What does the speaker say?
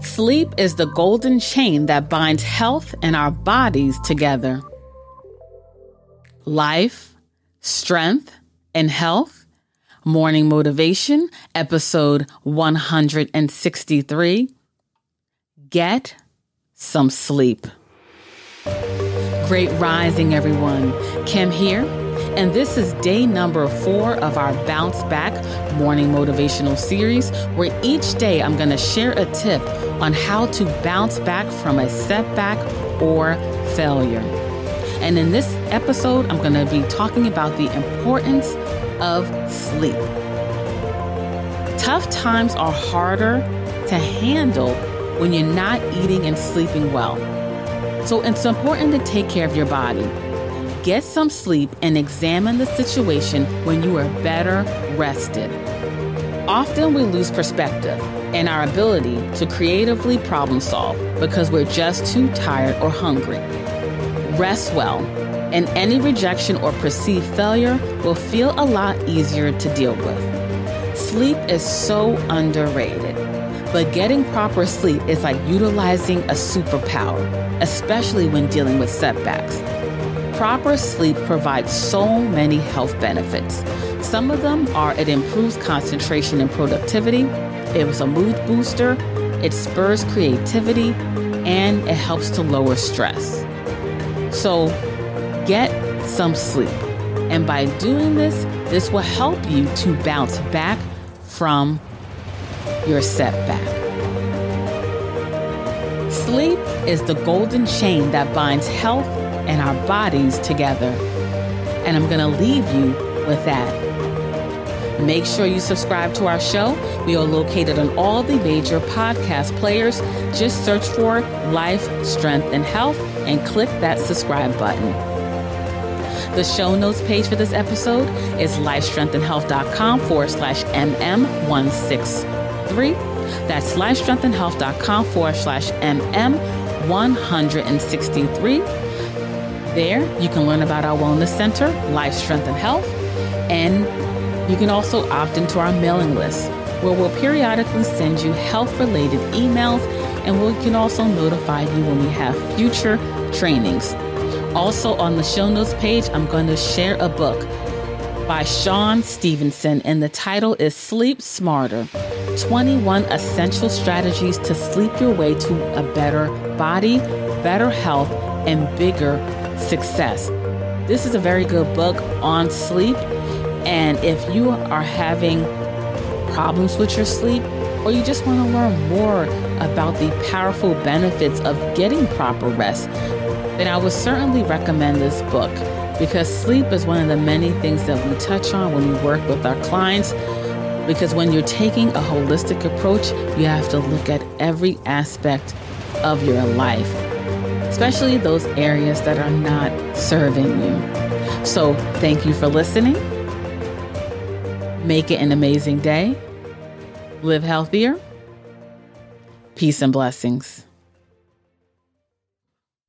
Sleep is the golden chain that binds health and our bodies together. Life, strength, and health. Morning Motivation, episode 163. Get some sleep. Great rising, everyone. Kim here and this is day number four of our Bounce Back Morning Motivational Series, where each day I'm going to share a tip on how to bounce back from a setback or failure. And in this episode, I'm going to be talking about the importance of sleep. Tough times are harder to handle when you're not eating and sleeping well. So it's important to take care of your body Get some sleep and examine the situation when you are better rested. Often we lose perspective and our ability to creatively problem solve because we're just too tired or hungry. Rest well, and any rejection or perceived failure will feel a lot easier to deal with. Sleep is so underrated, but getting proper sleep is like utilizing a superpower, especially when dealing with setbacks. Proper sleep provides so many health benefits. Some of them are it improves concentration and productivity, it was a mood booster, it spurs creativity, and it helps to lower stress. So get some sleep. And by doing this, this will help you to bounce back from your setback. Sleep is the golden chain that binds health and our bodies together. And I'm going to leave you with that. Make sure you subscribe to our show. We are located on all the major podcast players. Just search for Life, Strength, and Health and click that subscribe button. The show notes page for this episode is lifestrengthandhealth.com forward slash MM163. That's lifestrengthandhealth.com forward slash MM163. There, you can learn about our wellness center, Life Strength and Health, and you can also opt into our mailing list, where we'll periodically send you health related emails and we can also notify you when we have future trainings. Also, on the show notes page, I'm going to share a book by Shawn Stevenson, and the title is Sleep Smarter 21 Essential Strategies to Sleep Your Way to a Better Body, Better Health, and Bigger success. This is a very good book on sleep. And if you are having problems with your sleep, or you just want to learn more about the powerful benefits of getting proper rest, then I would certainly recommend this book because sleep is one of the many things that we touch on when we work with our clients. Because when you're taking a holistic approach, you have to look at every aspect of your life especially those areas that are not serving you. So, thank you for listening. Make it an amazing day. Live healthier. Peace and blessings.